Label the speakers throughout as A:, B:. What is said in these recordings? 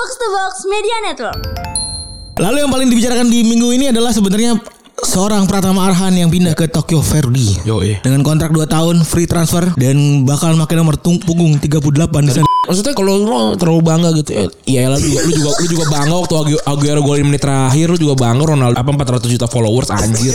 A: Box to Box Media Network.
B: Lalu yang paling dibicarakan di minggu ini adalah sebenarnya seorang Pratama Arhan yang pindah ke Tokyo Verdy.
C: Yoi.
B: Dengan kontrak 2 tahun free transfer dan bakal makin nomor tung- punggung 38 di sana.
C: Maksudnya kalau lu terlalu bangga gitu ya, iya lah juga lu juga lu juga bangga waktu Agu- Aguero golin menit terakhir lu juga bangga Ronaldo apa 400 juta followers anjir.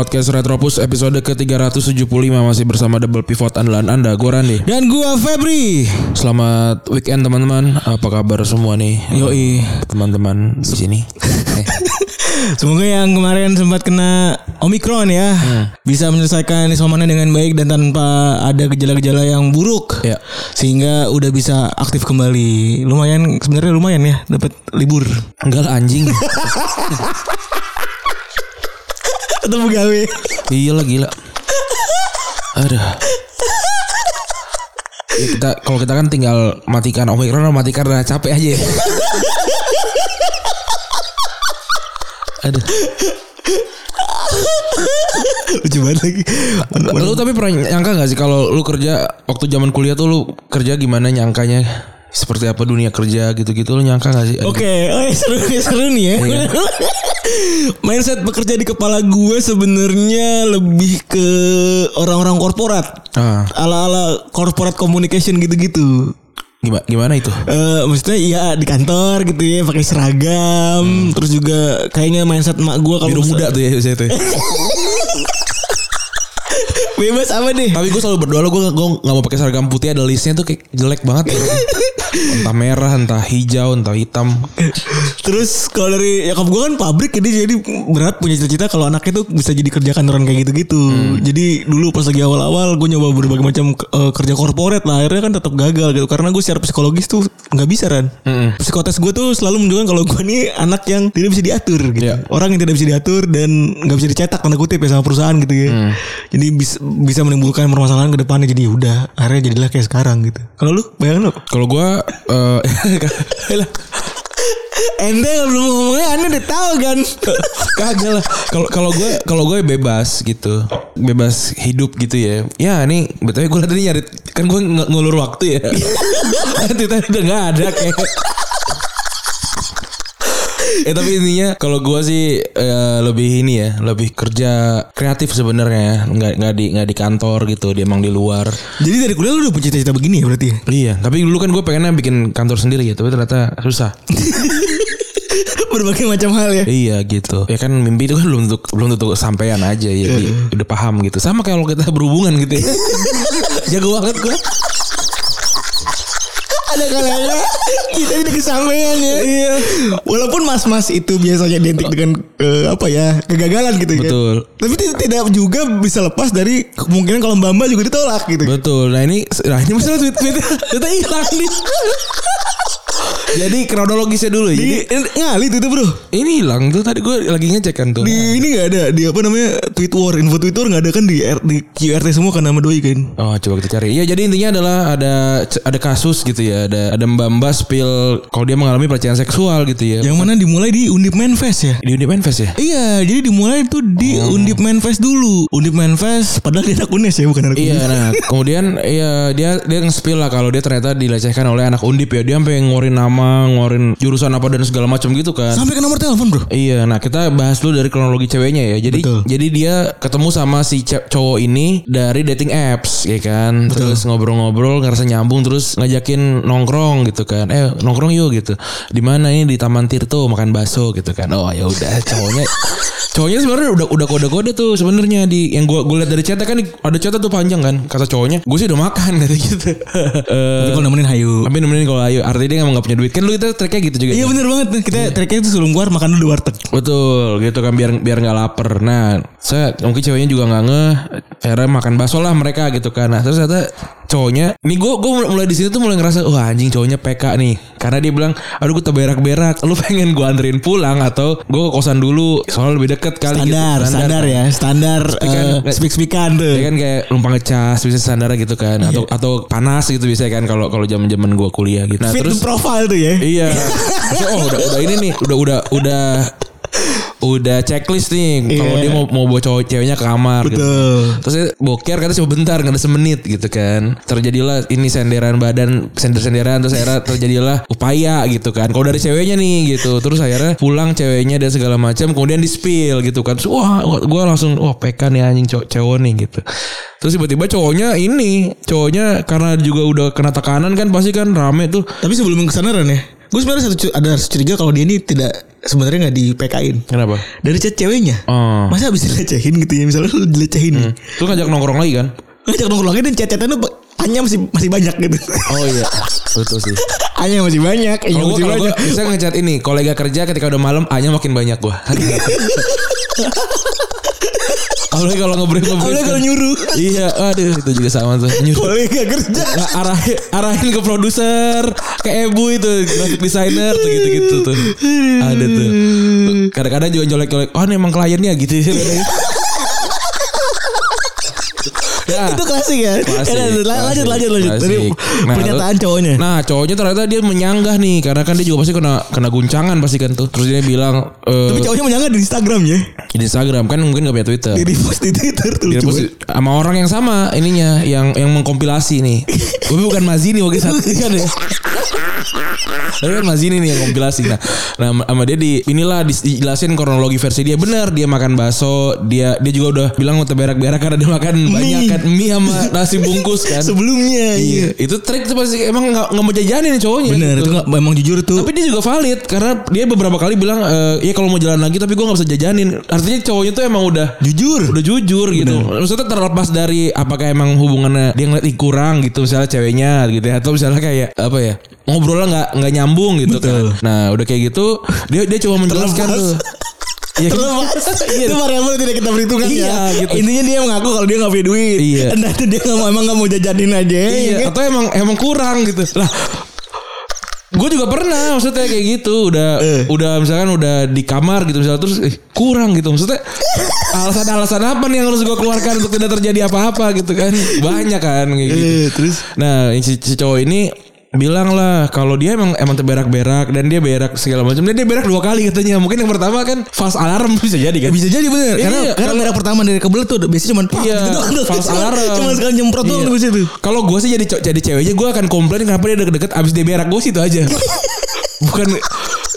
C: Podcast Retropus episode ke-375 masih bersama Double Pivot andalan Anda, gue.
B: Dan gua Febri.
C: Selamat weekend teman-teman. Apa kabar semua nih?
B: Yoi.
C: Teman-teman di sini.
B: Semoga yang kemarin sempat kena Omikron ya bisa menyelesaikan isomannya dengan baik dan tanpa ada gejala-gejala yang buruk.
C: Ya.
B: Sehingga udah bisa aktif kembali. Lumayan sebenarnya lumayan ya dapat libur.
C: enggak anjing.
B: Atau pegawai.
C: iya lah gila. Aduh. Ya, kita kalau kita kan tinggal matikan Omikron atau matikan rasa capek aja ya. Aduh.
B: Lucu banget lagi.
C: Lu tapi pernah nyangka gak sih kalau lu kerja waktu zaman kuliah tuh lu kerja gimana nyangkanya? Seperti apa dunia kerja gitu-gitu lu nyangka gak sih?
B: Oke, oh, ya, seru seru nih ya. Mindset bekerja di kepala gue sebenarnya lebih ke orang-orang korporat.
C: Ah,
B: Ala-ala corporate communication gitu-gitu.
C: gimana gimana itu?
B: Eh, maksudnya iya di kantor gitu ya pakai seragam, terus juga kayaknya mindset emak gue kalau
C: Biru muda tuh ya biasanya tuh. ya.
B: bebas apa deh.
C: Tapi gue selalu berdoa lo gue gue nggak mau pakai seragam putih ada listnya tuh kayak jelek banget. entah merah, entah hijau, entah hitam.
B: Terus kalau dari nyokap gue kan pabrik jadi jadi berat punya cita-cita kalau anaknya tuh bisa jadi kerja kantoran kayak gitu-gitu. Jadi dulu pas lagi awal-awal gue nyoba berbagai macam eh, kerja korporat lah akhirnya kan tetap gagal gitu karena gue secara psikologis tuh nggak bisa kan. Psikotes gue tuh selalu menunjukkan kalau gue nih anak yang tidak bisa diatur gitu.
C: Iya.
B: Orang yang tidak bisa diatur dan nggak bisa dicetak tanda kutip ya sama perusahaan gitu ya. Jadi bisa bisa menimbulkan permasalahan ke depannya jadi ya udah akhirnya jadilah kayak sekarang gitu. Kalau lu bayangin lu
C: Kalau gue eh lah,
B: Ente belum ngomongnya Anda udah tahu kan
C: kagak lah. Kalau kalau gue kalau gue bebas gitu, bebas hidup gitu ya. Ya ini betulnya gue tadi nyari kan gue ng- ngulur waktu ya. Nanti tadi udah nggak ada kayak. Ya tapi intinya kalau gue sih eh, lebih ini ya lebih kerja kreatif sebenarnya nggak nggak di nggak di kantor gitu dia emang di luar
B: Jadi dari kuliah lu udah punya cita-cita begini ya berarti ya?
C: Iya, tapi dulu kan gue pengennya bikin kantor sendiri ya, tapi ternyata susah.
B: Berbagai macam hal ya
C: iya gitu. Ya kan mimpi itu kan belum tentu belum tentu sampean aja ya, di- udah paham gitu. Sama kayak kalau kita berhubungan gitu ya. Jago banget gue.
B: Ada kalanya kita ini kesampaian ya Iya Walaupun mas-mas itu biasanya identik dengan eh, Apa ya Kegagalan gitu kan
C: Betul.
B: Tapi tidak, juga bisa lepas dari Kemungkinan kalau mbak-mbak juga ditolak gitu
C: Betul. Nah ini, nah ini masalah tweet tweet kita hilang nih. Jadi kronologisnya dulu.
B: Di
C: Jadi
B: ngali itu bro
C: ini hilang tuh tadi gue lagi ngecek kan tuh.
B: Di ini gak ada Di apa namanya Tweet war Info Twitter gak ada kan di, R, di QRT semua kan nama doi kan
C: Oh coba kita cari. Ya jadi intinya adalah ada ada kasus gitu ya. Ada ada mbak mbak spill kalau dia mengalami pelecehan seksual gitu ya.
B: Yang mana dimulai di Undip Manfest ya
C: Di Undip Manfest ya?
B: Iya, jadi dimulai itu di Undip Manfest dulu. Undip Manfest padahal dia anak UNES ya, bukan anak
C: Iya,
B: UNES.
C: nah kemudian iya dia dia nge-spill lah kalau dia ternyata dilecehkan oleh anak undip ya. Dia sampai ngorin nama, ngorin jurusan apa dan segala macam gitu kan.
B: Sampai ke nomor telepon, Bro.
C: Iya, nah kita bahas dulu dari kronologi ceweknya ya. Jadi
B: Betul.
C: jadi dia ketemu sama si cowok ini dari dating apps, ya kan. Terus ngobrol-ngobrol, ngerasa nyambung, terus ngajakin nongkrong gitu kan. Eh nongkrong yuk gitu. Di mana ini di Taman Tirto makan bakso gitu kan. Oh ya udah, cowoknya cowoknya sebenarnya udah udah kode-kode tuh sebenarnya di yang gua gua lihat dari chatnya kan ada chatnya tuh panjang kan. Kata cowoknya, gue sih udah makan gitu gitu.
B: Tapi
C: Eh
B: kalau nemenin hayu.
C: tapi nemenin kalau ayo artinya dia emang gak punya duit kan lu itu tracknya gitu juga
B: Iya
C: ya?
B: bener banget. Kita tracknya itu sebelum keluar makan dulu di warteg.
C: Betul gitu kan biar biar nggak lapar. Nah, saya mungkin ceweknya juga nggak ngeh. Akhirnya makan bakso lah mereka gitu kan. Nah, terus ternyata cowoknya nih gue gue mulai di sini tuh mulai ngerasa wah anjing cowoknya PK nih karena dia bilang aduh gue terberak-berak lu pengen gue anterin pulang atau gue ke kosan dulu soalnya lebih deket kali gitu.
B: Standar, standar ya, standar
C: Speak-an-
B: eh, speak-speakan tuh.
C: Ya kan kayak numpang ngecas bisa standar gitu kan atau atau panas gitu bisa kan kalau kalau zaman-zaman gua kuliah gitu. Nah,
B: Fit
C: terus
B: profile tuh ya.
C: iya. Oh udah udah ini nih, udah udah udah udah checklist nih kalau
B: Iya.
C: dia mau mau bawa cowok ceweknya ke kamar gitu.
B: Betul.
C: Terus saya boker kata cuma bentar nggak ada semenit gitu kan. Terjadilah ini senderan badan sender-senderan terus akhirnya terjadilah upaya gitu kan. Kalau dari ceweknya nih gitu. Terus akhirnya pulang ceweknya dan segala macam kemudian di spill gitu kan. Terus, wah gue langsung wah PK nih anjing cowok cowok nih gitu. Terus tiba-tiba cowoknya ini cowoknya karena juga udah kena tekanan kan pasti kan rame tuh.
B: Tapi sebelum ke sana ya, gue sebenarnya satu ada curiga kalau dia ini tidak sebenarnya nggak di PK-in.
C: Kenapa?
B: Dari chat ceweknya.
C: Oh.
B: Masa habis dilecehin gitu ya misalnya lu dilecehin nih.
C: Terus ngajak nongkrong lagi kan?
B: Ngajak nongkrong lagi dan chat-chatan tuh hanya masih masih banyak gitu.
C: Oh iya, betul sih.
B: hanya masih banyak, hanya masih banyak.
C: bisa ngechat ini kolega kerja ketika udah malam hanya makin banyak gue. Apalagi kalau ngebrief ngebrief.
B: Apalagi kalau nyuruh.
C: Iya, aduh itu juga sama tuh. Nyuruh.
B: Kolega kerja.
C: Nah, arahin, arahin ke produser, ke Ebu itu, graphic designer tuh gitu-gitu tuh. Ada tuh. Kadang-kadang juga nyolek-nyolek, oh ini emang kliennya gitu. Ya.
B: Itu klasik ya.
C: Klasik,
B: lanjut, lanjut,
C: klasik,
B: lanjut, lanjut. Dari
C: klasik. Nah,
B: pernyataan cowoknya.
C: Nah cowoknya ternyata dia menyanggah nih Karena kan dia juga pasti kena kena guncangan pasti kan tuh Terus dia bilang eh,
B: Tapi cowoknya menyangka di Instagram ya.
C: Di Instagram kan mungkin gak punya Twitter
B: Di post di Twitter tuh
C: Dia
B: lucu
C: post
B: banget.
C: sama orang yang sama ininya yang yang mengkompilasi nih. Tapi bukan Mazini waktu saat itu kan ya. Tapi kan Mazini nih yang kompilasi. Nah, nah sama dia di inilah dijelasin kronologi versi dia benar dia makan bakso, dia dia juga udah bilang mau berak-berak karena dia makan banyak kan mie sama nasi bungkus kan.
B: Sebelumnya iya.
C: Iya, itu trik tuh pasti emang nggak nggak mau jajanin nih cowoknya.
B: Bener
C: gitu.
B: itu nggak memang jujur tuh.
C: Tapi dia juga valid karena dia beberapa kali bilang e, ya kalau mau jalan lagi tapi gue nggak bisa jajanin. Artinya cowoknya tuh emang udah
B: jujur.
C: udah jujur gitu. Maksudnya terlepas dari apakah emang hubungannya dia ngeliat kurang gitu misalnya ceweknya gitu ya atau misalnya kayak apa ya ngobrolnya nggak nggak nyambung gitu
B: Betul.
C: kan. Nah udah kayak gitu dia dia cuma menjelaskan tuh. Iya kan? Iya.
B: itu variabel tidak kita perhitungkan
C: Iya,
B: ya.
C: gitu.
B: Intinya dia mengaku kalau dia nggak punya duit.
C: Iya.
B: Dan itu dia mau emang nggak mau jajanin aja.
C: Iya,
B: ya kan?
C: atau emang emang kurang gitu. Lah Gue juga pernah maksudnya kayak gitu udah
B: Eh.
C: udah misalkan udah di kamar gitu misalnya terus eh, kurang gitu maksudnya alasan-alasan apa nih yang harus gue keluarkan untuk tidak terjadi apa-apa gitu kan banyak kan kayak gitu.
B: Eh, terus
C: Nah si, si cowok ini bilang lah kalau dia emang emang terberak-berak dan dia berak segala macam dan dia berak dua kali katanya mungkin yang pertama kan false alarm bisa jadi kan
B: bisa jadi bener
C: Iya,
B: karena karena
C: kalau-
B: berak pertama dari kebelet tuh biasanya cuma
C: Iya,
B: gitu doang
C: false alarm.
B: Cuma sekali nyemprot doang
C: Iya.
B: tuh tuh.
C: Kalau gue sih jadi jadi ceweknya gue akan komplain kenapa dia deket-deket abis dia berak gue sih itu aja. Bukan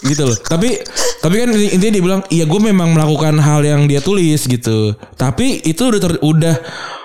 C: gitu loh. Tapi tapi kan intinya dia bilang iya gue memang melakukan hal yang dia tulis gitu. Tapi itu udah ter- udah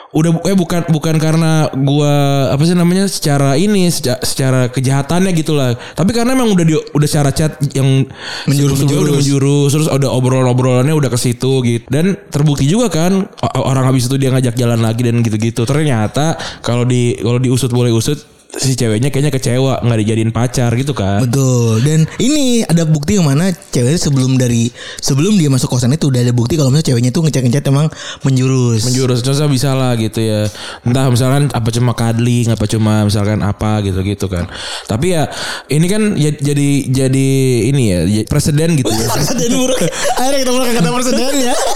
C: udah eh bukan bukan karena gua apa sih namanya secara ini secara, secara kejahatannya gitu lah. Tapi karena emang udah di, udah secara chat yang
B: Menjurus-
C: sebelumnya udah
B: menjurus.
C: menjurus terus ada obrolan-obrolannya udah ke situ gitu. Dan terbukti juga kan orang habis itu dia ngajak jalan lagi dan gitu-gitu. Ternyata kalau di kalau diusut boleh usut si ceweknya kayaknya kecewa nggak dijadiin pacar gitu kan
B: Betul. Dan ini ada bukti yang mana ceweknya sebelum dari sebelum dia masuk kosan itu udah ada bukti kalau misalnya ceweknya tuh ngechat-ngechat emang menjurus.
C: menjurus terus bisa lah gitu ya entah misalkan apa cuma cuddling apa cuma misalkan apa gitu gitu kan tapi ya ini kan ya- jadi jadi ini ya ya presiden gitu ya
B: Presiden buruk. Akhirnya kita mulai kata presiden ya.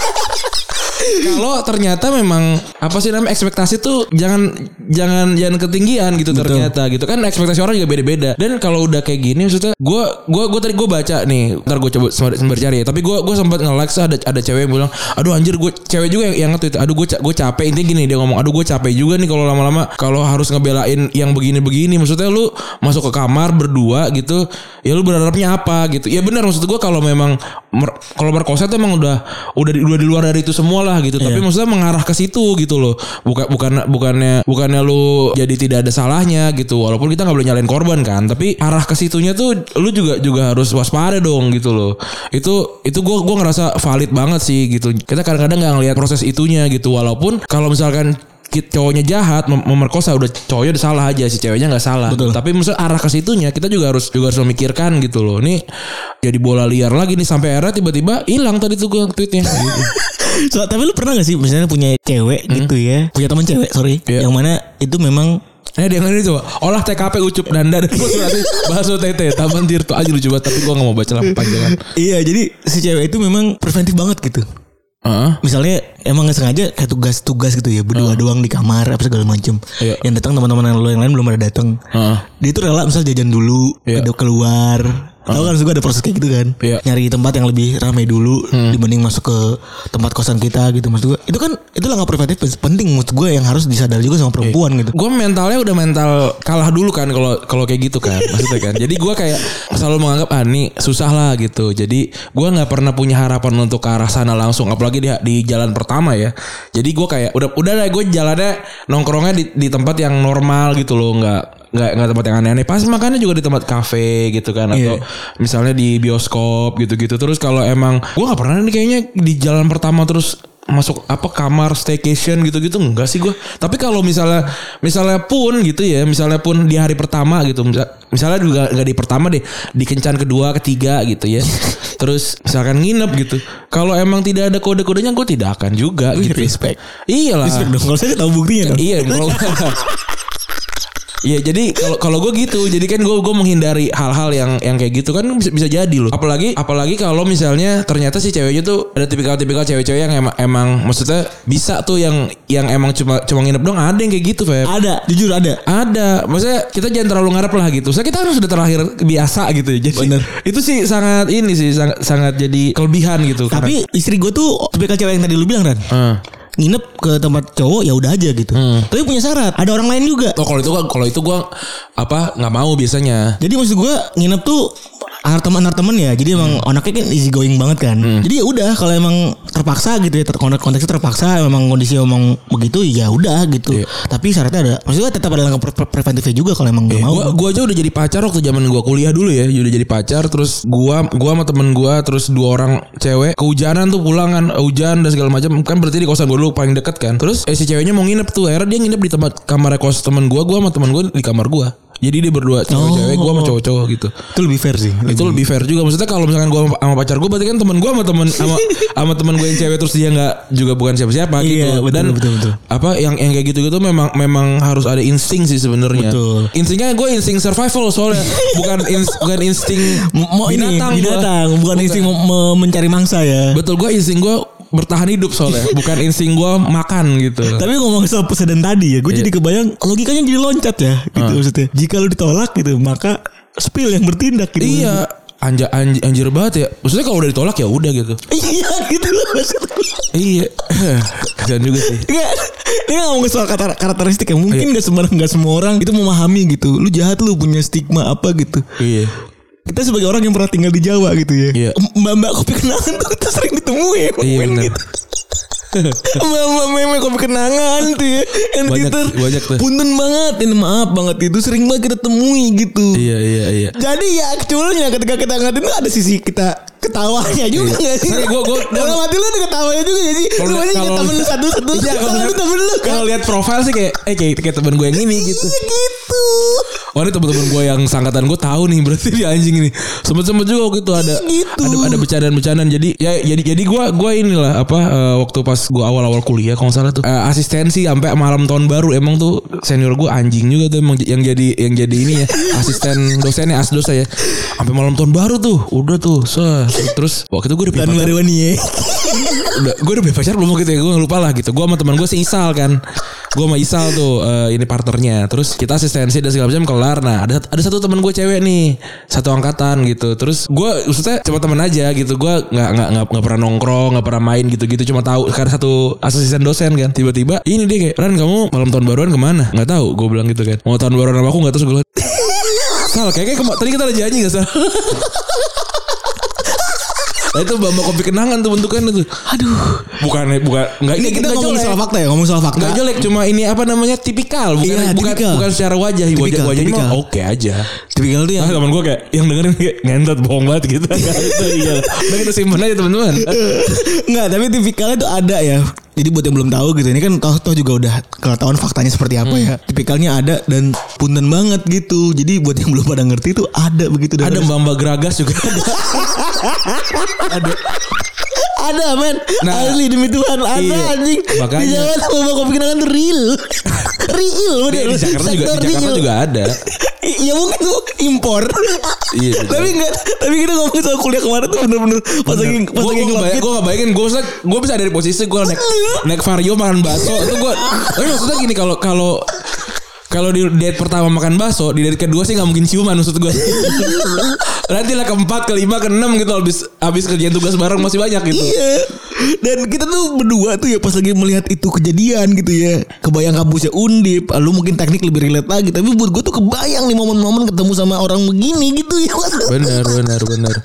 C: kalau ternyata memang apa sih namanya ekspektasi tuh jangan jangan jangan ketinggian gitu ternyata gitu. Kan ekspektasi orang juga beda-beda. Dan kalau udah kayak gini maksudnya gue gue gue tadi gue baca nih ntar gue coba sembar, cari ya. Tapi gue gue sempat nge-like ada ada cewek yang bilang aduh anjir gue cewek juga yang, yang nge-tweet aduh gue gue capek. Intinya gini dia ngomong aduh gue capek juga nih kalau lama-lama kalau harus ngebelain yang begini-begini. Maksudnya lu masuk ke kamar berdua gitu ya lu berharapnya apa gitu. Ya benar maksud gue kalau memang mer- kalau merkosa tuh emang udah udah di, udah di luar dari itu semua lah gitu. Tapi maksudnya mengarah ke situ gitu loh. Bukan bukan bukannya bukannya lu jadi tidak ada salahnya gitu. Walaupun kita nggak boleh nyalain korban kan tapi arah ke situnya tuh lu juga juga harus waspada dong gitu loh. Itu itu gue gua ngerasa valid banget sih gitu. Kita kadang-kadang nggak ngelihat proses itunya gitu. Walaupun kalau misalkan cowoknya jahat mem- memerkosa udah cowoknya udah salah aja si ceweknya nggak salah.
B: Betul.
C: tapi maksudnya arah ke situnya kita juga harus juga harus memikirkan gitu loh. Ini jadi bola liar lagi nih sampai akhirnya tiba-tiba hilang tadi tuh gue tweetnya. gitu.
B: So, tapi lu pernah gak sih misalnya punya cewek gitu ya Punya teman cewek sorry
C: Iya.
B: Yang mana itu memang
C: Eh dia ngene coba olah TKP ucup danda dan tete Taman Tirto aja lucu banget tapi gua nggak mau baca lah panjangan.
B: Iya jadi si cewek itu memang preventif banget gitu.
C: Heeh.
B: Misalnya emang nggak sengaja kayak tugas-tugas gitu ya berdua doang di kamar apa segala macem.
C: Iya.
B: Yang datang teman-teman yang lain belum ada datang.
C: Heeh.
B: Dia tuh rela misal jajan dulu, udah keluar. Tahu kan juga ada proses kayak gitu kan.
C: Iya.
B: Nyari tempat yang lebih ramai dulu dibanding masuk ke tempat kosan kita gitu maksud gue. Itu kan itu langkah preventif penting menurut gue yang harus disadari juga sama perempuan gitu.
C: Gue mentalnya udah mental kalah dulu kan kalau kalau kayak gitu kan maksudnya kan. Jadi gue kayak selalu menganggap ah nih susah lah gitu. Jadi gue nggak pernah punya harapan untuk ke arah sana langsung. Apalagi di di jalan pertama ya. Jadi gue kayak udah udah lah gue jalannya nongkrongnya di, di tempat yang normal gitu loh nggak nggak nggak tempat yang aneh-aneh. Pas makannya juga di tempat kafe gitu kan atau misalnya di bioskop gitu-gitu. Terus kalau emang gue nggak pernah nih kayaknya di jalan pertama terus masuk apa kamar staycation gitu-gitu. Enggak sih gue tapi kalau misalnya misalnya pun gitu ya misalnya pun di hari pertama gitu misal- misalnya juga nggak di pertama deh di kencan kedua ketiga gitu ya. Terus misalkan nginep gitu. Kalau emang tidak ada kode-kodenya gue tidak akan juga gitu.
B: respect.
C: iyalah.
B: Respect dong. Kalau saya tahu buktinya dong.
C: Iya, kalau Iya jadi kalau kalau gue gitu jadi kan gue gue menghindari hal-hal yang yang kayak gitu kan bisa bisa jadi loh apalagi apalagi kalau misalnya ternyata si ceweknya tuh ada tipikal-tipikal cewek-cewek yang emang emang maksudnya bisa tuh yang yang emang cuma cuma nginep dong ada yang kayak gitu Feb
B: Ada, jujur ada.
C: ada maksudnya kita jangan terlalu ngarep lah gitu saya kita kan sudah terlahir biasa gitu ya jadi
B: Bener.
C: itu sih sangat ini sih sangat sangat jadi kelebihan gitu
B: Tapi istri gue tuh tipikal cewek yang tadi lu bilang kan.
C: Karena- Eh.
B: Nginep ke tempat cowok ya udah aja gitu. Tapi punya syarat, ada orang lain juga.
C: Oh kalau itu gua- kalau itu gua apa nggak mau biasanya
B: Jadi maksud gue nginep tuh teman teman ya. Jadi emang anaknya kan easy going banget kan. Jadi ya udah kalau emang terpaksa gitu ya ter- konteksnya terpaksa memang kondisi emang begitu ya udah gitu.
C: Iya.
B: Tapi syaratnya ada. Maksudnya tetap ada langkah pre- pre- preventifnya juga kalau emang gak mau.
C: Gua, gua aja udah jadi pacar waktu zaman gua kuliah dulu ya. Udah jadi pacar terus gua gua sama temen gua terus dua orang cewek kehujanan tuh pulang kan hujan dan segala macam kan berarti di kosan gua dulu paling deket kan. Terus eh si ceweknya mau nginep tuh akhirnya dia nginep di tempat kamar kos temen gua gua sama temen gua di kamar gua. Jadi dia berdua cewek-cewek gua sama cowok-cowok gitu.
B: Itu lebih fair sih.
C: Itu lebih fair juga maksudnya kalau misalkan gua sama- pacar gua berarti kan temen gua sama temen sama sama temen gua yang cewek terus dia nggak juga bukan siapa-siapa gitu.
B: Iya, betul,
C: Dan
B: betul, betul.
C: apa yang yang kayak gitu-gitu memang memang harus ada insting sih sebenarnya. Instingnya gue insting survival soalnya bukan ins- bukan insting
B: mau ini
C: binatang gua.
B: binatang bukan insting me- me- mencari mangsa ya.
C: Betul gue insting gue bertahan hidup soalnya bukan insting gue makan gitu.
B: Tapi ngomong soal presiden tadi ya, gue jadi kebayang logikanya jadi loncat ya, gitu maksudnya. Jika lu ditolak gitu, maka spill yang bertindak gitu.
C: iya anja anj- anjir banget ya. Maksudnya kalau udah ditolak ya udah gitu.
B: Iya gitu loh maksud
C: iya. Kasian juga sih.
B: Enggak, ini ngomong soal karakteristik ya. Mungkin nggak sembarang nggak semua orang itu memahami gitu. Lu jahat lu punya stigma apa gitu.
C: Iya.
B: Kita sebagai orang yang pernah tinggal di Jawa gitu ya.
C: Iya.
B: Mbak-mbak kopi kenangan tuh kita sering ditemui.
C: Iya
B: men,
C: benar.
B: gitu. Mbak-mbak meme kopi kenangan tuh ya. Yang
C: Banyak-
B: Twitter.
C: banyak tuh.
B: Punten banget. Ini maaf banget itu sering banget kita temui gitu.
C: Iya iya iya.
B: Jadi ya actualnya ketika kita ngeliatin tuh ada sisi kita ketawanya juga gak sih?
C: Sorry, gua- gua-
B: Dalam hati lu ada ketawanya juga gak sih?
C: Kalau
B: Lu masih ingat
C: kalau-
B: temen lu satu-satu
C: Iya, kalau
B: Kalau
C: lihat-
B: temen lu kan
C: Kalau lihat profil sih kayak eh kayak, kayak temen gue yang ini gitu.
B: Iya gitu
C: Wah ini teman-teman gue yang sangkatan gue tahu nih berarti dia anjing ini. Sempet-sempet juga waktu itu ada
B: Gitu.
C: ada ada bercandaan-bercandaan. Jadi ya jadi jadi gue gue inilah apa eh, waktu pas gue awal-awal kuliah kalau salah tuh. Eh, asistensi sampai malam tahun baru. Emang tuh senior gue anjing juga tuh emang yang jadi yang jadi ini ya asisten dosennya asdos saya sampai malam tahun baru tuh. Udah tuh so, terus waktu itu gue udah
B: ya
C: udah gue udah punya pacar belum gitu ya gue lupa lah gitu. Gue sama teman gue si Isal kan. Gue sama Isal tuh eh, ini partnernya. Terus kita asistensi dan segala macam kelar. Nah ada ada satu teman gue cewek nih satu angkatan gitu. Terus gue maksudnya cuma teman aja gitu. Gue nggak nggak nggak pernah nongkrong nggak pernah main gitu gitu cuma tahu karena satu asisten dosen kan. Tiba-tiba ini dia kayak Ran kamu malam tahun baruan ke mana? Nggak tahu gue bilang gitu kan. Mau tahun baruan sama aku nggak? Gue bilang, Sal kayaknya tadi kita ada janji gak Sal Nah itu bamba kopi kenangan tuh bentukannya tuh.
B: Aduh
C: Bukan bukan enggak
B: Ini kita ngomong soal fakta ya Ngomong soal fakta
C: Enggak jelek cuma ini apa namanya tipikal bukan
B: Iya,
C: bukan
B: tipikal.
C: bukan secara wajah wajah
B: Tipikal,
C: wajahnya
B: tipikal.
C: oke aja.
B: Tipikal tuh yang
C: Nah, teman gue kayak yang dengerin kayak ngentot bohong banget gitu. Udah kita simpen aja teman-teman.
B: Enggak tapi tipikalnya tuh ada ya Jadi buat yang belum tahu gitu, ini kan toh toh juga udah ketahuan faktanya seperti apa
C: Hmm.
B: ya. Tipikalnya ada dan punten banget gitu. Jadi buat yang belum pada ngerti itu ada begitu.
C: Ada Mbak Mbak Geragas juga ada.
B: ada men.
C: Nah,
B: Asli demi Tuhan ada
C: iya.
B: anjing.
C: Makanya.
B: Di Jawa sama kopi kenangan tuh real. real bener.
C: di Jakarta juga di Jakarta
B: real.
C: juga ada.
B: Ya mungkin tuh impor.
C: Iya,
B: tapi enggak tapi kita ngomongin soal kuliah kemarin tuh bener-bener pas lagi pas lagi
C: gue gak bayangin gue gue bisa dari posisi gue naik naik vario makan bakso itu gue tapi maksudnya gini kalau kalau kalau di date pertama makan bakso di date kedua sih nggak mungkin ciuman maksud gue nanti lah keempat kelima keenam gitu habis habis kerjaan tugas bareng masih banyak gitu
B: Iya. Dan kita tuh berdua tuh ya pas lagi melihat itu kejadian gitu ya. Kebayang kampusnya undip. Lu mungkin teknik lebih relate lagi. Tapi buat gue tuh kebayang nih momen-momen ketemu sama orang begini gitu ya.
C: benar benar benar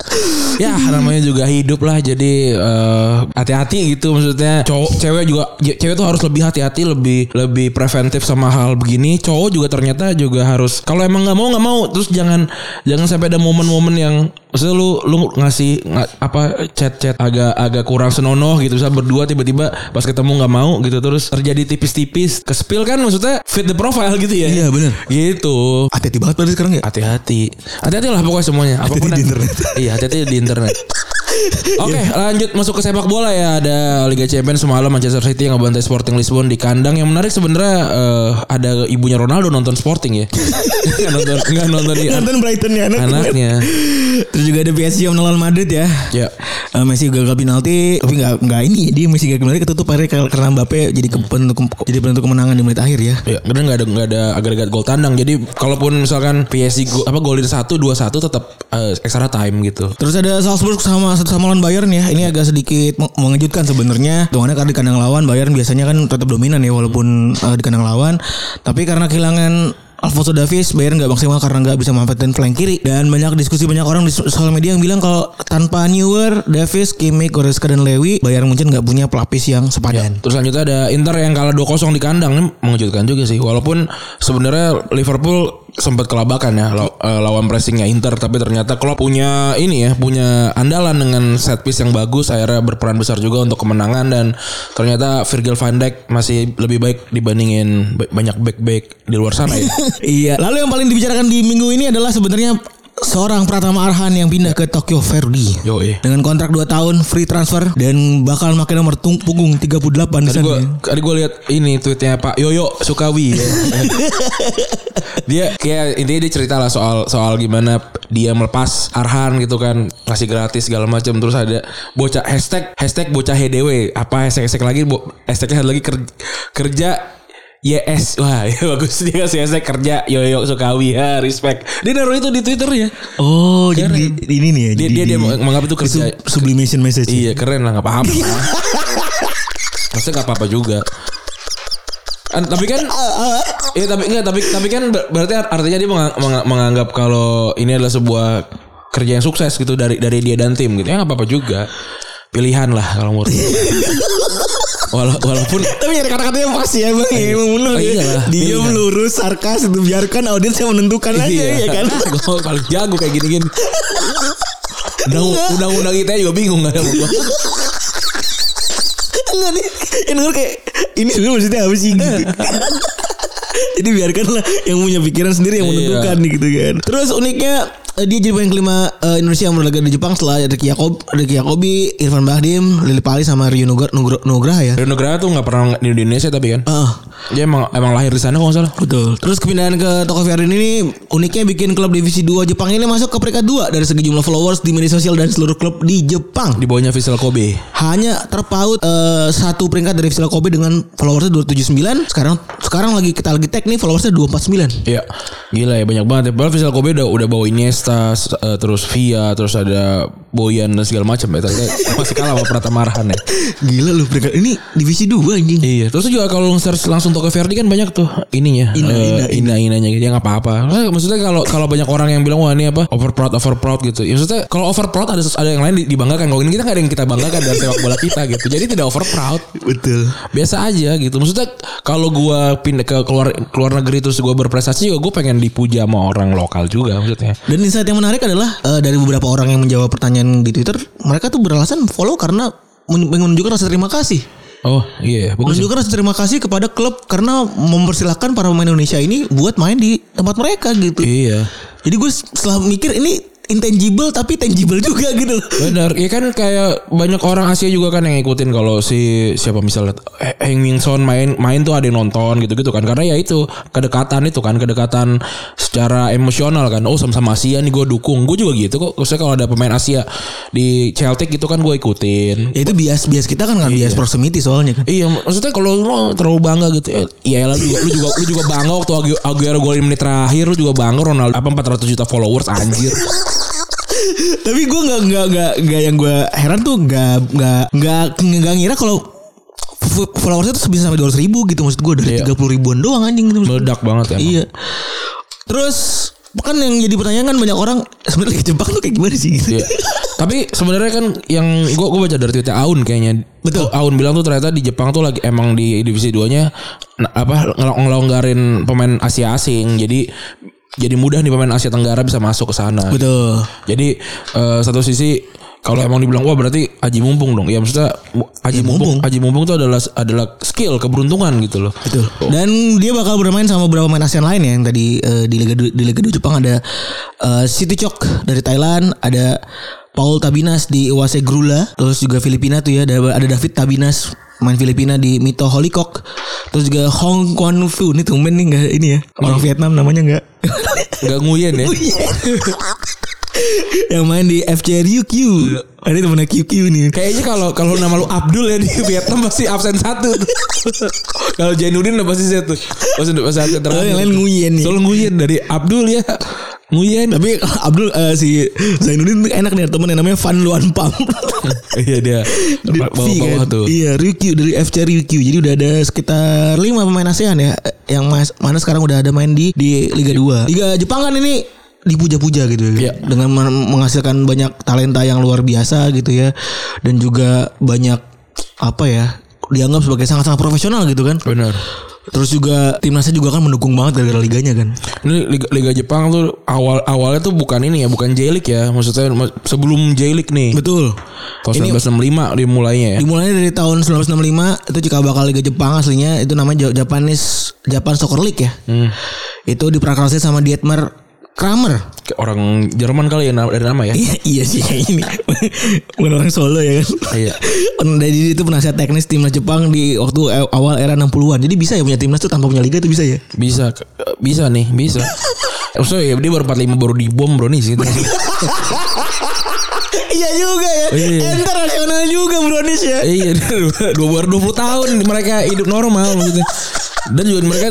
C: ya namanya juga hidup lah jadi eh, hati-hati gitu maksudnya cowok cewek juga cewek tuh harus lebih hati-hati lebih lebih preventif sama hal begini cowok juga ternyata juga harus kalau emang nggak mau nggak mau. Terus jangan jangan sampai ada momen-momen yang maksudnya lu lu ngasih nga- apa chat-chat agak agak kurang senonoh gitu. Bisa berdua tiba-tiba pas ketemu nggak mau gitu terus terjadi tipis-tipis. Ke spill kan maksudnya fit the profile gitu ya?
B: Iya, bener.
C: gitu.
B: Hati-hati banget pada sekarang ya.
C: hati-hati. Hati-hati lah pokoknya semuanya. Apa pun
B: di
C: yang-
B: internet.
C: iya hati-hati di internet Oke lanjut masuk ke sepak bola ya ada Liga Champions semalam Manchester City yang ngebantai Sporting Lisbon di kandang yang menarik sebenarnya eh, ada ibunya Ronaldo nonton Sporting ya nggak nonton nggak nonton di
B: Nonton Brighton ya anak.
C: anaknya
B: Terus juga ada PSG yang melawan Madrid ya.
C: ya
B: Eh, Messi gagal penalti tapi nggak nggak ini dia Messi gagal penalti ketutup akhirnya karena Mbappe jadi ke, penentu, jadi penentu kemenangan di menit akhir ya.
C: Ya, karena nggak ada nggak ada agregat gol tandang. Jadi kalaupun misalkan PSG go, apa golin satu dua satu tetap eh, extra time gitu.
B: Terus ada Salzburg sama satu sama lawan Bayern ya. Ini agak sedikit meng- mengejutkan sebenarnya. Tuhannya karena di kandang lawan Bayern biasanya kan tetap dominan ya walaupun eh, di kandang lawan. Tapi karena kehilangan Alfonso Davies Bayern nggak maksimal karena nggak bisa memanfaatkan flank kiri dan banyak diskusi banyak orang di sosial media yang bilang kalau tanpa Neuer, Davies, Kimmich, Goretzka dan Lewy Bayern Munchen nggak punya pelapis yang sepadan.
C: Terus selanjutnya ada Inter yang kalah 2-0 di kandang ini mengejutkan juga sih. Walaupun sebenarnya Liverpool sempat kelabakan ya eh, lawan pressingnya Inter tapi ternyata Klopp punya ini ya punya andalan dengan set piece yang bagus akhirnya berperan besar juga untuk kemenangan dan ternyata Virgil van Dijk masih lebih baik dibandingin ba- banyak back-back di luar sana ya.
B: iya. Lalu yang paling dibicarakan di minggu ini adalah sebenarnya seorang Pratama Arhan yang pindah ke Tokyo Verdy.
C: Yoi.
B: Dengan kontrak 2 tahun free transfer dan bakal makin nomor tung- punggung 38 di sana.
C: gue tadi gue lihat ini tweetnya Pak Yoyo Sukawi. ya. dia kayak intinya dia cerita lah soal soal gimana dia melepas Arhan gitu kan ngasih gratis segala macam terus ada bocah hashtag hashtag bocah HDW apa hashtag hashtag lagi bo, hashtagnya ada lagi kerja, kerja YS Wah ya bagus Dia kasih hashtag kerja Yoyo Sukawi ya respect Dia naruh itu di Twitter ya
B: Oh, jadi di- ini nih ya.
C: Dia
B: jadi
C: dia, dia
B: di-
C: menganggap itu kerja
B: sub- sublimation message.
C: Iya keren lah nggak apa-apa. Maksudnya nggak apa-apa juga. Kan, tapi kan Iya tapi enggak tapi tapi kan ber- berarti artinya dia menga- menga- menganggap kalau ini adalah sebuah kerja yang sukses gitu dari dari dia dan tim gitu. Ya nggak apa-apa juga. Pilihan lah kalau menurut. Wala- walaupun
B: Tapi nyari kata-katanya pas ya bang. Ya Emang bener
C: Oh,
B: ya. Dia
C: pilihan.
B: lurus sarkas itu Biarkan audiens yang menentukan aja ya kan?
C: Gue paling jago kayak gini-gini. Undang- Undang-undang kita juga bingung kan sama gua.
B: Enggak nih. Denger kayak Ini sebenarnya maksudnya apa sih? Gitu Jadi biarkanlah Yang punya pikiran sendiri Yang
C: Iya.
B: menentukan gitu kan Terus uniknya eh, dia jadi pemain kelima eh, Indonesia yang berlaga di Jepang setelah ada Yakob, Ricky Yakobi, Irfan Bahdim, Lili Pali sama Rio Nugra- Nugra- Nugraha ya.
C: Rio Nugraha tuh nggak pernah di Indonesia tapi kan.
B: Ah,
C: Dia emang emang lahir di sana kok nggak salah.
B: betul. Terus kepindahan ke Toko Verdin ini uniknya bikin klub divisi 2 Jepang ini masuk ke peringkat 2 dari segi jumlah followers di media sosial dan seluruh klub di Jepang.
C: Di bawahnya Vissel Kobe.
B: hanya terpaut eh, satu peringkat dari Vissel Kobe dengan followersnya 279 sekarang sekarang lagi kita lagi tag nih followersnya 249
C: Iya, gila ya banyak banget ya. Padahal Vissel Kobe udah udah bawa Iniesta, eh, terus Via, terus ada Boyan dan segala macam ya. Ternyata masih kalah sama Pratama Arhan ya.
B: gila lu peringkat ini divisi 2 anjing
C: Iya, terus juga kalau search langsung Toko Verdi kan banyak tuh ininya,
B: Ina,
C: eh,
B: ina,
C: ina, inanya gitu. Ya apa-apa. Maksudnya- Maksudnya kalau kalau banyak orang yang bilang wah ini apa over proud over proud gitu. Ya maksudnya kalau over proud ada ada yang lain di- dibanggakan. Kalau ini kita nggak ada yang kita banggakan dari sepak bola kita gitu. Jadi tidak over proud.
B: betul
C: biasa aja gitu. Maksudnya kalau gua pindah ke keluar keluar negeri terus gua berprestasi juga gue pengen dipuja sama orang lokal juga maksudnya.
B: dan insight yang menarik adalah eh, dari beberapa orang yang menjawab pertanyaan di Twitter mereka tuh beralasan follow karena men- menunjukkan rasa terima kasih
C: Oh iya bagus.
B: Menunjukkan rasa terima kasih kepada klub karena mempersilahkan para pemain Indonesia ini buat main di tempat mereka gitu.
C: Iya.
B: Jadi gue setelah mikir ini intangible tapi tangible juga gitu loh.
C: Benar, ya kan kayak banyak orang Asia juga kan yang ngikutin kalau si siapa misalnya Heng Min Son main main tuh ada yang nonton gitu-gitu kan karena ya itu kedekatan itu kan kedekatan secara emosional kan oh sama-sama Asia nih gue dukung gue juga gitu kok maksudnya kalau ada pemain Asia di Celtic itu kan gue ikutin
B: Ya itu bias bias kita kan nggak bias proximity soalnya kan.
C: Iya, maksudnya kalau lu terlalu bangga gitu, ya, iya lah juga, lu juga lu juga bangga waktu Agu- Aguero golin menit terakhir, lu juga bangga Ronaldo apa 400 juta followers anjir.
B: Tapi gue nggak nggak nggak nggak yang gue heran tuh nggak nggak nggak nggak ngira kalau followersnya tuh bisa sampai dua ribu gitu maksud gue dari
C: Iya.
B: tiga puluh ribuan doang anjing gitu.
C: Meledak banget kan.
B: Iya. Terus kan yang jadi pertanyaan kan banyak orang sebenarnya Jepang tuh kayak gimana sih gitu.
C: Iya. Tapi sebenarnya kan yang gua gua baca dari tweetnya Aun kayaknya.
B: Betul.
C: Aun bilang tuh ternyata di Jepang tuh lagi emang di divisi 2-nya nah, apa ngel- ngelonggarin pemain Asia asing. Jadi jadi mudah nih pemain Asia Tenggara bisa masuk ke sana.
B: Betul.
C: Jadi eh, satu sisi kalau emang dibilang wah berarti aji mumpung dong. Ya maksudnya mu- aji mumpung,
B: mumpung.
C: aji mumpung itu adalah adalah skill, keberuntungan gitu loh.
B: Betul. Dan dia bakal bermain sama beberapa pemain ASEAN lain ya yang tadi eh, di Liga di Liga 2 Jepang ada eh, Siti Chok dari Thailand, ada Paul Tabinas di Iwase Grula, terus juga Filipina tuh ya ada ada David Tabinas main Filipina di Mito Holikok. Terus juga Hong Kwan Fu ini tumben nih enggak ini ya. Orang Vietnam namanya enggak.
C: Enggak nguyen ya.
B: yang main di FC RUQ. Ini temennya QQ nih.
C: Kayaknya kalau kalau nama lu Abdul ya di Vietnam pasti absen satu. kalau Jainuddin udah pasti satu. Pasti udah pasti absen
B: Oh, yang lain Nguyen nih.
C: Soal Nguyen dari Abdul ya. Nguyen.
B: Tapi Abdul eh, si Zainuddin enak nih ada temen yang namanya Van Luan Pam.
C: Iya dia.
B: Di
C: Bawah-bawah
B: kan?
C: tuh.
B: Iya, Ryukyu dari FC Ryukyu. Jadi udah ada sekitar 5 pemain ASEAN ya yang mas, mana sekarang udah ada main di di Liga 2. Liga Jepang kan ini dipuja-puja gitu ya.
C: Iya.
B: Dengan men- menghasilkan banyak talenta yang luar biasa gitu ya. Dan juga banyak apa ya? dianggap sebagai sangat-sangat profesional gitu kan.
C: Benar.
B: Terus juga timnasnya juga kan mendukung banget gara-gara liganya kan.
C: Ini Liga, Liga Jepang tuh awal awalnya tuh bukan ini ya, bukan J-League ya. Maksudnya ma- sebelum J-League nih.
B: Betul.
C: Tahun 1965 dimulainya ya.
B: Dimulainya dari tahun 1965 itu jika bakal Liga Jepang aslinya itu namanya Ja- Japanese Japan Soccer League ya.
C: Hmm.
B: Itu diprakarsai sama Dietmar Kramer.
C: Kayak orang Jerman kali ya dari nama ya.
B: Iya iya sih kayak ini. Bukan orang Solo ya kan.
C: Iya.
B: Jadi itu penasihat teknis timnas Jepang di waktu e- awal era 60-an. Jadi bisa ya punya timnas tuh tanpa punya liga tuh bisa ya.
C: Bisa bisa nih, bisa. Maksudnya ya dia baru 45 baru dibom bro nih sih.
B: iya juga ya.
C: Iya.
B: Enter nasional juga Bronis ya.
C: iya, dua 20 tahun mereka hidup normal maksudnya. Dan juga mereka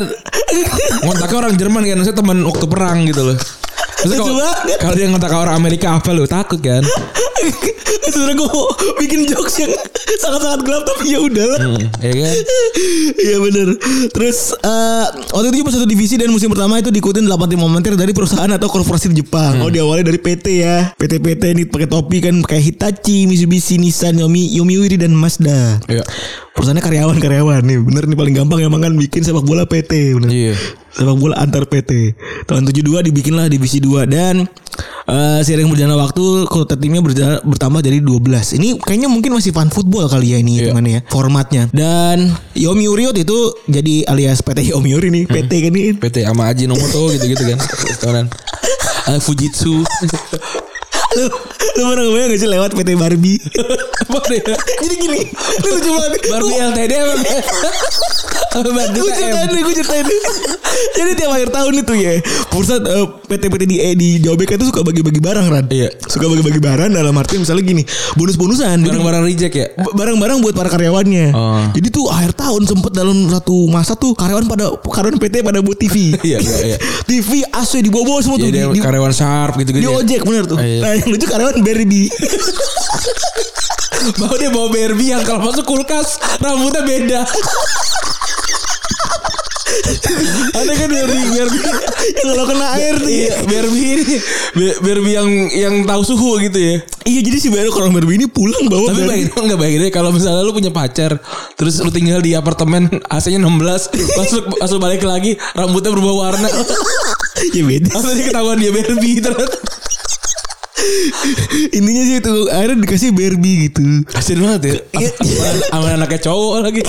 C: ngontaknya orang Jerman kan, maksudnya teman waktu perang gitu loh. Kalau, kalau dia ngontak orang Amerika apa lu takut kan?
B: Sebenernya gue mau bikin jokes yang sangat-sangat gelap tapi ya udahlah.
C: Hmm, ya kan?
B: Iya bener Terus eh, Waktu itu cuma satu divisi Dan musim pertama itu diikutin 8 tim momentir Dari perusahaan atau korporasi di Jepang Oh diawali dari PT ya PT-PT ini pakai topi kan Kayak Hitachi, Mitsubishi, Nissan, Yomi, Yomiuri dan Mazda
C: Iya.
B: Perusahaannya karyawan-karyawan nih Bener nih paling gampang emang kan Bikin sepak bola PT bener.
C: Iya.
B: Sepak bola antar PT Tahun 72 dibikinlah divisi 2 Dan eh Seiring berjalannya waktu Kota timnya berja- bertambah jadi 12 Ini kayaknya mungkin masih fun football kali ya Ini hitungannya ya Formatnya Dan Yomiuri itu Jadi alias PT Yomiuri nih PT kan ini
C: PT sama Ajinomoto gitu-gitu kan. Restoran. Ah, Fujitsu.
B: Lu, lu pernah ngebayang gak sih lewat PT Barbie? Jadi gini Lu lucu banget
C: Barbie LTD apa?
B: Gue ceritain nih, gue ceritain nih. Jadi tiap akhir tahun itu ya, perusahaan eh, PT-PT di eh, di Jawa BK itu suka bagi-bagi barang kan.
C: Iya.
B: Suka bagi-bagi barang dalam arti misalnya gini, bonus-bonusan.
C: Barang-barang reject ya?
B: barang-barang buat para karyawannya.
C: Oh.
B: Jadi tuh akhir tahun sempet dalam satu masa tuh karyawan pada karyawan PT pada buat TV.
C: Iya, iya, iya.
B: TV AC dibawa-bawa semua tuh
C: Jadi
B: di, di,
C: karyawan Sharp gitu-gitu.
B: di
C: ya?
B: ojek bener tuh.
C: Oh, iya.
B: Nah yang lucu karyawan Barbie.
C: Bawa dia bawa Barbie yang kalau masuk kulkas rambutnya beda. Ada kan Barbie Barbie
B: yang kalau kena air tuh.
C: Iya, Barbie ini Ba- Barbie yang yang tahu suhu gitu ya.
B: Iya jadi si baru kalau Barbie ini pulang bawa
C: Tapi bayangin nggak bayangin deh kalau misalnya lu punya pacar terus lu tinggal di apartemen AC-nya 16 pas lu, pas lu balik lagi rambutnya berubah warna
B: ya beda.
C: Dia ketahuan dia Barbie ternyata
B: Intinya sih itu akhirnya dikasih Barbie gitu.
C: Kasian banget ya. Sama- Sama anaknya cowok lagi.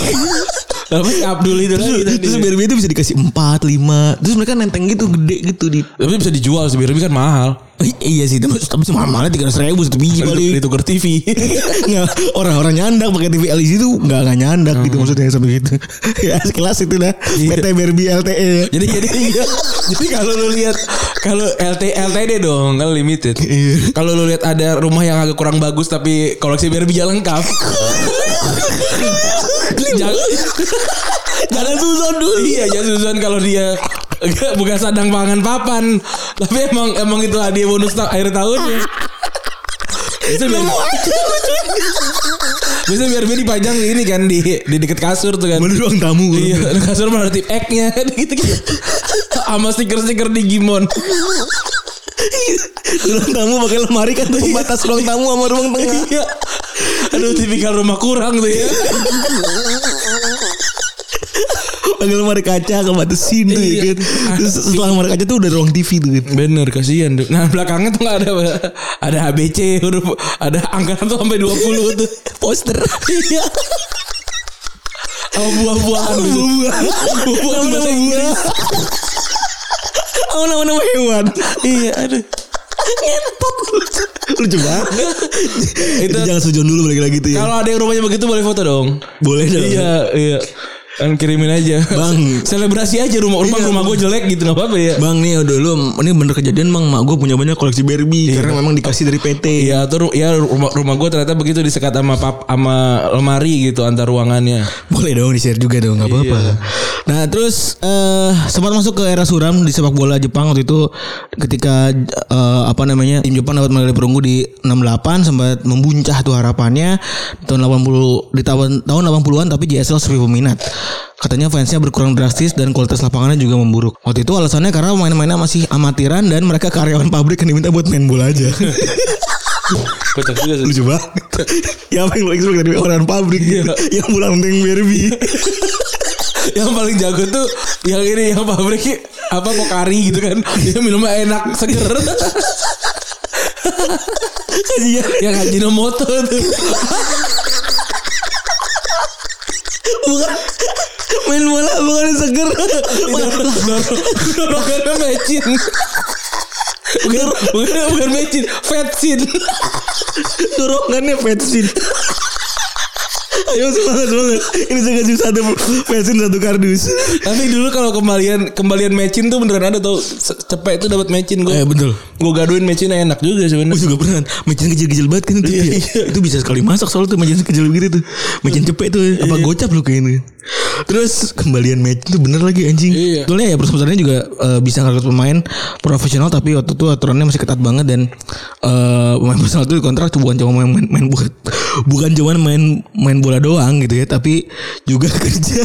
C: Apa si Abdul itu lagi tadi.
B: Terus Barbie itu bisa dikasih 4, 5 Terus mereka nenteng gitu gede gitu di
C: Tapi bisa dijual sih Barbie kan mahal.
B: Iya sih tapi tapi mahal-mahalnya tiga ribu satu biji kali.
C: Ditukar TV.
B: Orang-orang nyandak pakai TV LCD itu nggak nggak nyandak gitu maksudnya sampai gitu. ya sekelas itu dah. PT Barbie LTE.
C: jadi jadi iya. jadi kalau lu lihat kalau LT LTD dong kan limited.
B: Iya.
C: Kalau lu lihat ada rumah yang agak kurang bagus tapi koleksi Barbie nya lengkap. jangan jangan susun dulu. Iya, jangan susun kalau dia enggak, bukan sadang pangan papan. Tapi emang emang itu hadiah bonus ta- akhir tahunnya. Bisa biar Bisa biar biar dipajang ini kan di di dekat kasur tuh kan.
B: Mana ruang tamu.
C: Iya, kasur tip X-nya gitu gitu. Sama stiker-stiker Digimon.
B: Ruang tamu pakai lemari kan tuh pembatas ruang tamu sama ruang tengah.
C: Iya. Aduh, tipikal rumah kurang tuh ya.
B: Pakai lemari kaca kebatasin tuh ya
C: Iya.
B: kan. Terus setelah lemari kaca tuh udah ruang TV tuh kan.
C: Bener kasihan tuh. Nah belakangnya tuh nggak ada ada ABC huruf ada angka tuh sampai 20 tuh poster. Iya. Oh buah-buahan. Buah-buahan bahasa Inggris.
B: Oh nama-nama hewan.
C: Iya, aduh.
B: Ngentot. Lucu banget. Itu
C: Itu-
B: jangan sujon dulu balik lagi tuh ya.
C: Kalau ada yang rumahnya begitu boleh foto dong.
B: Boleh dong.
C: Iya, iya. Kan kirimin aja.
B: Bang.
C: Selebrasi aja rumah rumah rumah gue jelek gitu nggak apa-apa ya.
B: Bang nih udah lu ini bener kejadian bang mak gue punya banyak koleksi Barbie karena memang dikasih dari PT.
C: Iya, tuh ya rumah rumah gue ternyata begitu disekat sama pap sama lemari gitu antar ruangannya.
B: Boleh dong di share juga dong nggak apa-apa. Nah terus eh sempat masuk ke era suram di sepak bola Jepang waktu itu ketika eh, apa namanya tim Jepang dapat medali perunggu di 68 sempat membuncah tuh harapannya di tahun 80 di tahun tahun 80-an tapi JSL sepi peminat. Katanya fansnya berkurang drastis dan kualitas lapangannya juga memburuk. Waktu itu alasannya karena main-mainnya masih amatiran dan mereka karyawan pabrik yang diminta buat main bola aja.
C: Kocak juga sih.
B: Lucu banget. ya apa yang lo expect dari orang pabrik yang pulang nenteng Barbie.
C: yang paling jago tuh yang ini yang pabrik apa pokari gitu kan dia minumnya enak seger
B: Kasihan.
C: yang Ajinomoto tuh
B: bukan. Main bola bukan seger.
C: Dorongannya mecin. Bukan bukan bukan mecin. Vetsin
B: dorongannya petsin ayo semangat semangat. Ini saya kasih satu petsin satu kardus.
C: Tapi dulu kalau kembalian kembalian mecin tuh beneran ada tuh. Se- cepet itu dapat mecin. Gue
B: Eh, betul.
C: gue gaduin mecin enak juga
B: Gue
C: sebenarnya
B: juga pernah Mecin kecil-kecil banget kan itu ya. Itu bisa sekali masak soalnya tuh Mecin kecil gitu tuh. Mecin cepet tuh. Apa gocap lu kayaknya Terus kembalian mecin tuh bener lagi anjing.
C: Iya.
B: Soalnya ya perusahaannya juga eh, Bisa ngerekrut pemain profesional Tapi waktu itu aturannya masih ketat banget Dan eh, Pemain profesional itu kontrak Bukan cuma main, main, main bukan Bukan cuma main Main bola doang gitu ya Tapi juga kerja.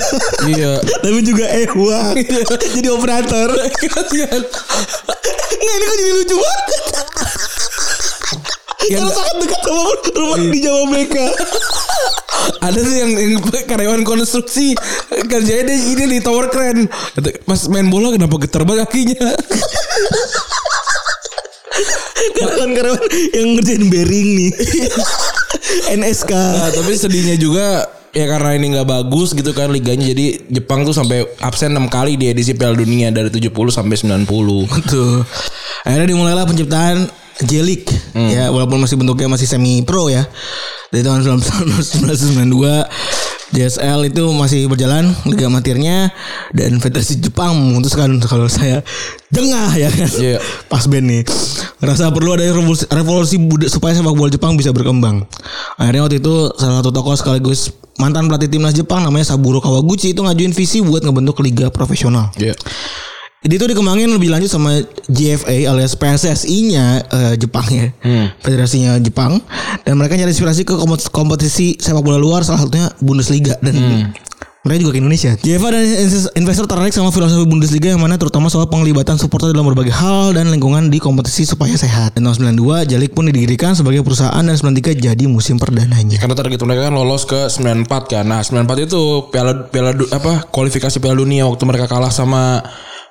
C: Iya.
B: Tapi juga eh wah Jadi operator.
C: Kasihan
B: Nggak ini kok jadi lucu banget Karena sangat dekat sama rumah di Jawa Mega.
C: Ada sih yang, yang karyawan konstruksi. Kerjanya dia ini di tower crane Kata, pas main bola kenapa getar banget kakinya?
B: Karyawan-karyawan yang ngerjain bearing nih. NSK
C: Nah, tapi sedihnya juga ya karena ini nggak bagus gitu kan liganya. Jadi Jepang tuh sampai absen 6 kali di edisi Piala Dunia dari 70 sampai 90.
B: Betul. Akhirnya dimulailah penciptaan J-League ya walaupun masih bentuknya masih semi pro ya. Dari tahun 1992 JSL itu masih berjalan liga amatirnya dan Federasi Jepang memutuskan kalau saya jengah ya kan?
C: Iya.
B: pas band nih. Ngerasa perlu ada revolusi, revolusi supaya sepak bola Jepang bisa berkembang. Akhirnya waktu itu salah satu tokoh sekaligus mantan pelatih timnas Jepang namanya Saburo Kawaguchi itu ngajuin visi buat ngebentuk liga profesional.
C: Iya.
B: Jadi itu dikembangin lebih lanjut sama JFA alias PSSI-nya eh, Jepang ya. Federasinya Jepang dan mereka nyari inspirasi ke kompet- kompetisi sepak bola luar salah satunya Bundesliga dan mereka juga ke Indonesia. JFA dan inves- investor tertarik sama filosofi Bundesliga yang mana terutama soal penglibatan supporter dalam berbagai hal dan lingkungan di kompetisi supaya sehat. Dan tahun 92 Jalik pun didirikan sebagai perusahaan dan 93 jadi musim perdananya.
C: Karena target mereka kan lolos ke 94 kan. Nah, 94 itu Piala Piala apa kualifikasi Piala Dunia waktu mereka kalah sama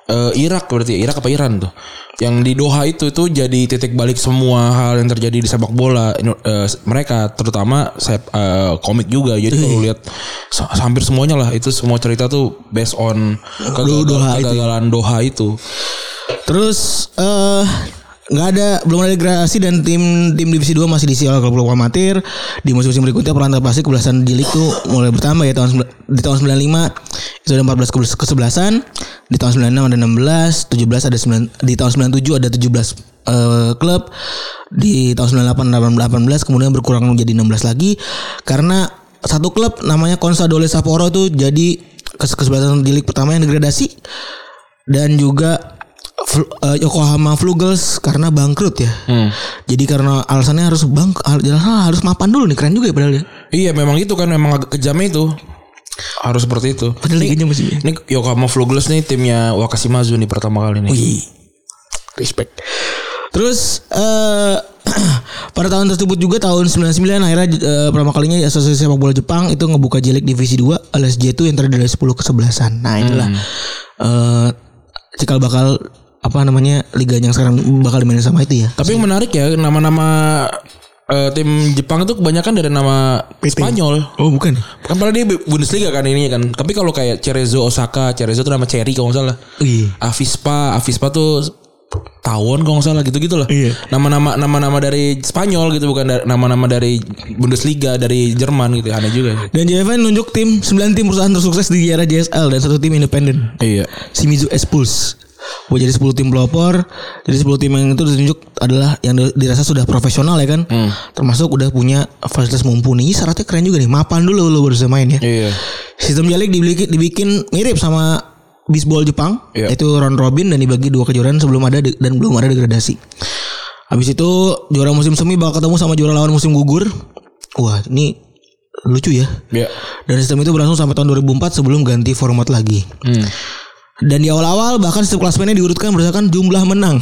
C: eh, Irak berarti Irak apa Iran tuh? Yang di Doha itu itu jadi titik balik semua hal yang terjadi di sepak bola eh, mereka terutama saya eh, komik juga. Jadi kalau lihat sa- hampir semuanya lah itu semua cerita tuh based on kegagalan
B: Doha itu.
C: kegagalan Doha itu.
B: Terus eh nggak ada belum ada degradasi dan tim tim divisi 2 masih diisi oleh klub-klub amatir. Di musim-musim berikutnya peran pasti kebelasan di lig tuh mulai bertambah ya tahun di tahun 95 itu ada 14 ke- kesebelasan, di tahun 96 ada 16, 17 ada 9 di tahun 97 ada 17 eh, klub. Di tahun 98 ada 18 kemudian berkurang menjadi 16 lagi karena satu klub namanya Consadole Sapporo itu jadi kes- kesebelasan di lig pertama yang degradasi dan juga eh, Yokohama Flugels karena bangkrut ya. Jadi karena alasannya harus bang harus mapan dulu nih keren juga ya padahal ya.
C: iya memang itu kan memang agak kejamnya itu harus seperti itu
B: Padahal liganya masih.
C: ini Yokohama Flugels nih timnya Wakashimazu nih pertama kali nih
B: Wih. Respect. Terus eh pada tahun tersebut juga tahun 99 akhirnya eh, pertama kalinya Asosiasi Sepak Bola Jepang itu ngebuka J League Divisi 2 alias J2 yang terdiri dari 10 kesebelasan. Nah, itulah eh cikal bakal apa namanya liga yang sekarang bakal dimainin sama itu ya.
C: Tapi yang menarik ya nama-nama eh, tim Jepang itu kebanyakan dari nama Spanyol.
B: Oh, bukan.
C: Kan padahal dia Bundesliga kan ini kan. Tapi kalau kayak Cerezo Osaka, Cerezo itu nama Cherry kalau nggak salah.
B: Iya.
C: Avispa, Avispa tuh tawon kalau nggak salah gitu-gitu lah.
B: Iya.
C: Nama-nama nama-nama dari Spanyol gitu bukan nama-nama dari Bundesliga dari Jerman gitu. Aneh juga.
B: Dan JFN nunjuk tim 9 tim perusahaan tersukses di era JSL dan satu tim independen.
C: Iya.
B: Shimizu S-Pulse. Buat jadi 10 tim pelopor. Jadi 10 tim yang itu ditunjuk adalah yang di- dirasa sudah profesional ya kan. Termasuk udah punya fasilitas mumpuni. Ini syaratnya keren juga nih. Mapan dulu lo baru bisa main ya.
C: Iya.
B: Sistem jalik dibikin, dibikin mirip sama bisbol Jepang.
C: Iya.
B: Itu round robin dan dibagi dua kejuaraan sebelum ada de- dan belum ada degradasi. Habis itu juara musim semi bakal ketemu sama juara lawan musim gugur. Wah ini lucu ya.
C: Iya.
B: Dan sistem itu berlangsung sampai tahun 2004 sebelum ganti format lagi.
C: Hmm.
B: Dan di awal-awal bahkan sistem klasmennya diurutkan berdasarkan jumlah menang.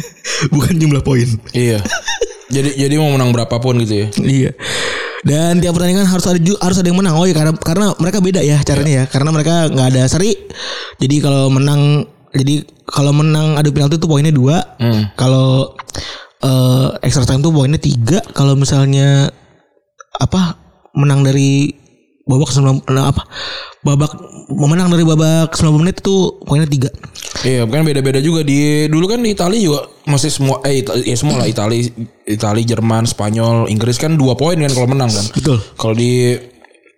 B: Bukan jumlah poin.
C: Iya. jadi jadi mau menang berapapun gitu ya.
B: Iya. Dan tiap pertandingan harus ada harus ada yang menang. Oh iya karena karena mereka beda ya caranya ya. Karena mereka nggak ada seri. Jadi kalau menang jadi kalau menang adu penalti itu poinnya dua. Kalau eh, extra time tuh poinnya tiga. Kalau misalnya apa menang dari babak 90 nah, apa babak memenang dari babak 90 menit itu poinnya tiga.
C: Iya, kan beda-beda juga di dulu kan di Italia juga masih semua eh Ita- ya semua lah Italia Italia, Jerman, Spanyol, Inggris kan dua poin kan kalau menang kan.
B: Betul.
C: Kalau di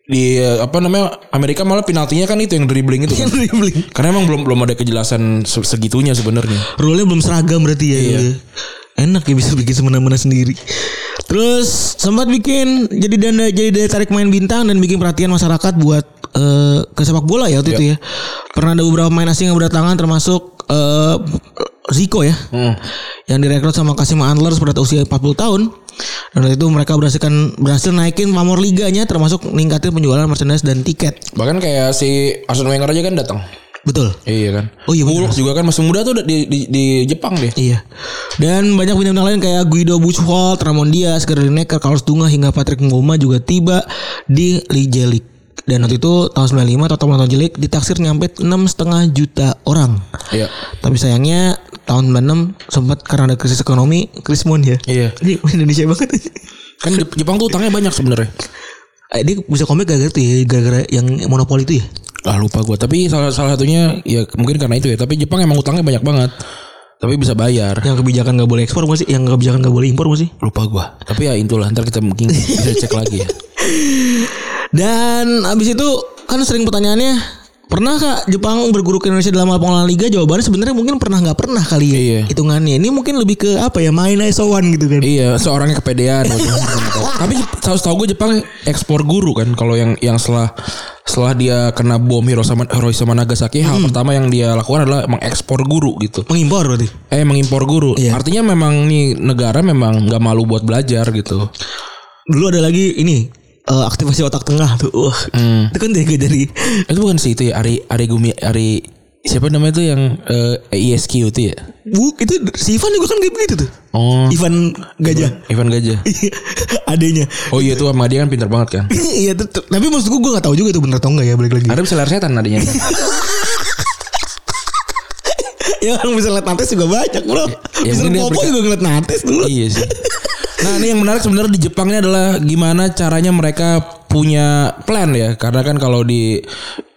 C: di apa namanya Amerika malah penaltinya kan itu yang dribbling itu kan.
B: Dribbling.
C: Karena emang belum belum ada kejelasan se- segitunya sebenarnya.
B: Rule-nya belum seragam berarti ya.
C: Iya.
B: Enak ya bisa bikin semena-mena sendiri. Terus sempat bikin jadi dana jadi daya tarik main bintang dan bikin perhatian masyarakat buat eh, ke sepak bola ya waktu itu ya. Pernah ada beberapa pemain asing yang berdatangan termasuk eh, Zico ya. Yang direkrut sama Kasim Antlers pada usia 40 tahun. Dan waktu itu mereka berhasil berhasil naikin pamor liganya termasuk ningkatin penjualan merchandise dan tiket.
C: Bahkan kayak si Arsene Wenger aja kan datang.
B: Betul.
C: Iya kan.
B: Oh iya.
C: Bullock juga kan masih muda tuh di di, di Jepang deh.
B: Iya. Dan banyak bintang lain kayak Guido Buchwald, Ramon Diaz, Gerdie Necker, Carlos Dunga hingga Patrick Ngoma juga tiba di Liga League. Dan waktu itu tahun 95 total penonton J League ditaksir nyampe 6,5 juta orang.
C: Iya.
B: Tapi sayangnya tahun 96 sempat karena ada krisis ekonomi, krisis mon ya.
C: Iya.
B: Ini Indonesia banget.
C: Kan Jep- Jepang tuh utangnya banyak sebenarnya.
B: Eh, dia bisa komik gara-gara itu ya, gara-gara yang monopoli itu ya.
C: Ah lupa gua. Tapi salah salah satunya ya mungkin karena itu ya. Tapi Jepang emang utangnya banyak banget. Tapi bisa bayar.
B: Yang kebijakan gak boleh ekspor bukan sih? Yang kebijakan gak boleh impor bukan sih?
C: Lupa gua. Tapi ya itulah ntar kita mungkin bisa cek lagi ya.
B: Dan abis itu kan sering pertanyaannya Pernah kak Jepang berguru ke Indonesia dalam hal pengelolaan liga? Jawabannya sebenarnya mungkin pernah nggak pernah kali ya
C: Iya.
B: hitungannya. Ini mungkin lebih ke apa ya main ISO1 gitu kan.
C: Iya, seorangnya kepedean. Tapi tahu tahu gue Jepang ekspor guru kan. Kalau yang yang setelah setelah dia kena bom Hiroshima, Hiroshima Nagasaki, hal pertama yang dia lakukan adalah mengekspor guru gitu.
B: Mengimpor berarti.
C: Eh, mengimpor guru.
B: Iya.
C: Artinya memang nih negara memang nggak malu buat belajar gitu.
B: Dulu ada lagi ini eh, aktivasi otak tengah tuh. Wah,
C: Hmm.
B: itu kan dari dari
C: Itu bukan sih itu ya Ari Ari Gumi Ari siapa namanya itu yang eh, ISQ itu ya?
B: Bu, itu si Ivan juga kan kayak begitu tuh.
C: Oh,
B: Ivan Gajah.
C: Ivan Gajah.
B: Adanya.
C: Oh iya tuh sama dia kan pintar banget kan.
B: Iya, tuh, tuh. tapi maksud gue gue gak tahu juga itu bener atau enggak ya balik lagi.
C: Ada bisa layar setan adanya.
B: ya orang bisa lihat nates juga banyak bro.
C: Ya,
B: bisa
C: mungkin dia
B: Popo juga ngeliat nates dulu.
C: Iya sih. Nah ini yang menarik sebenarnya di Jepang ini adalah gimana caranya mereka punya plan ya. Karena kan kalau di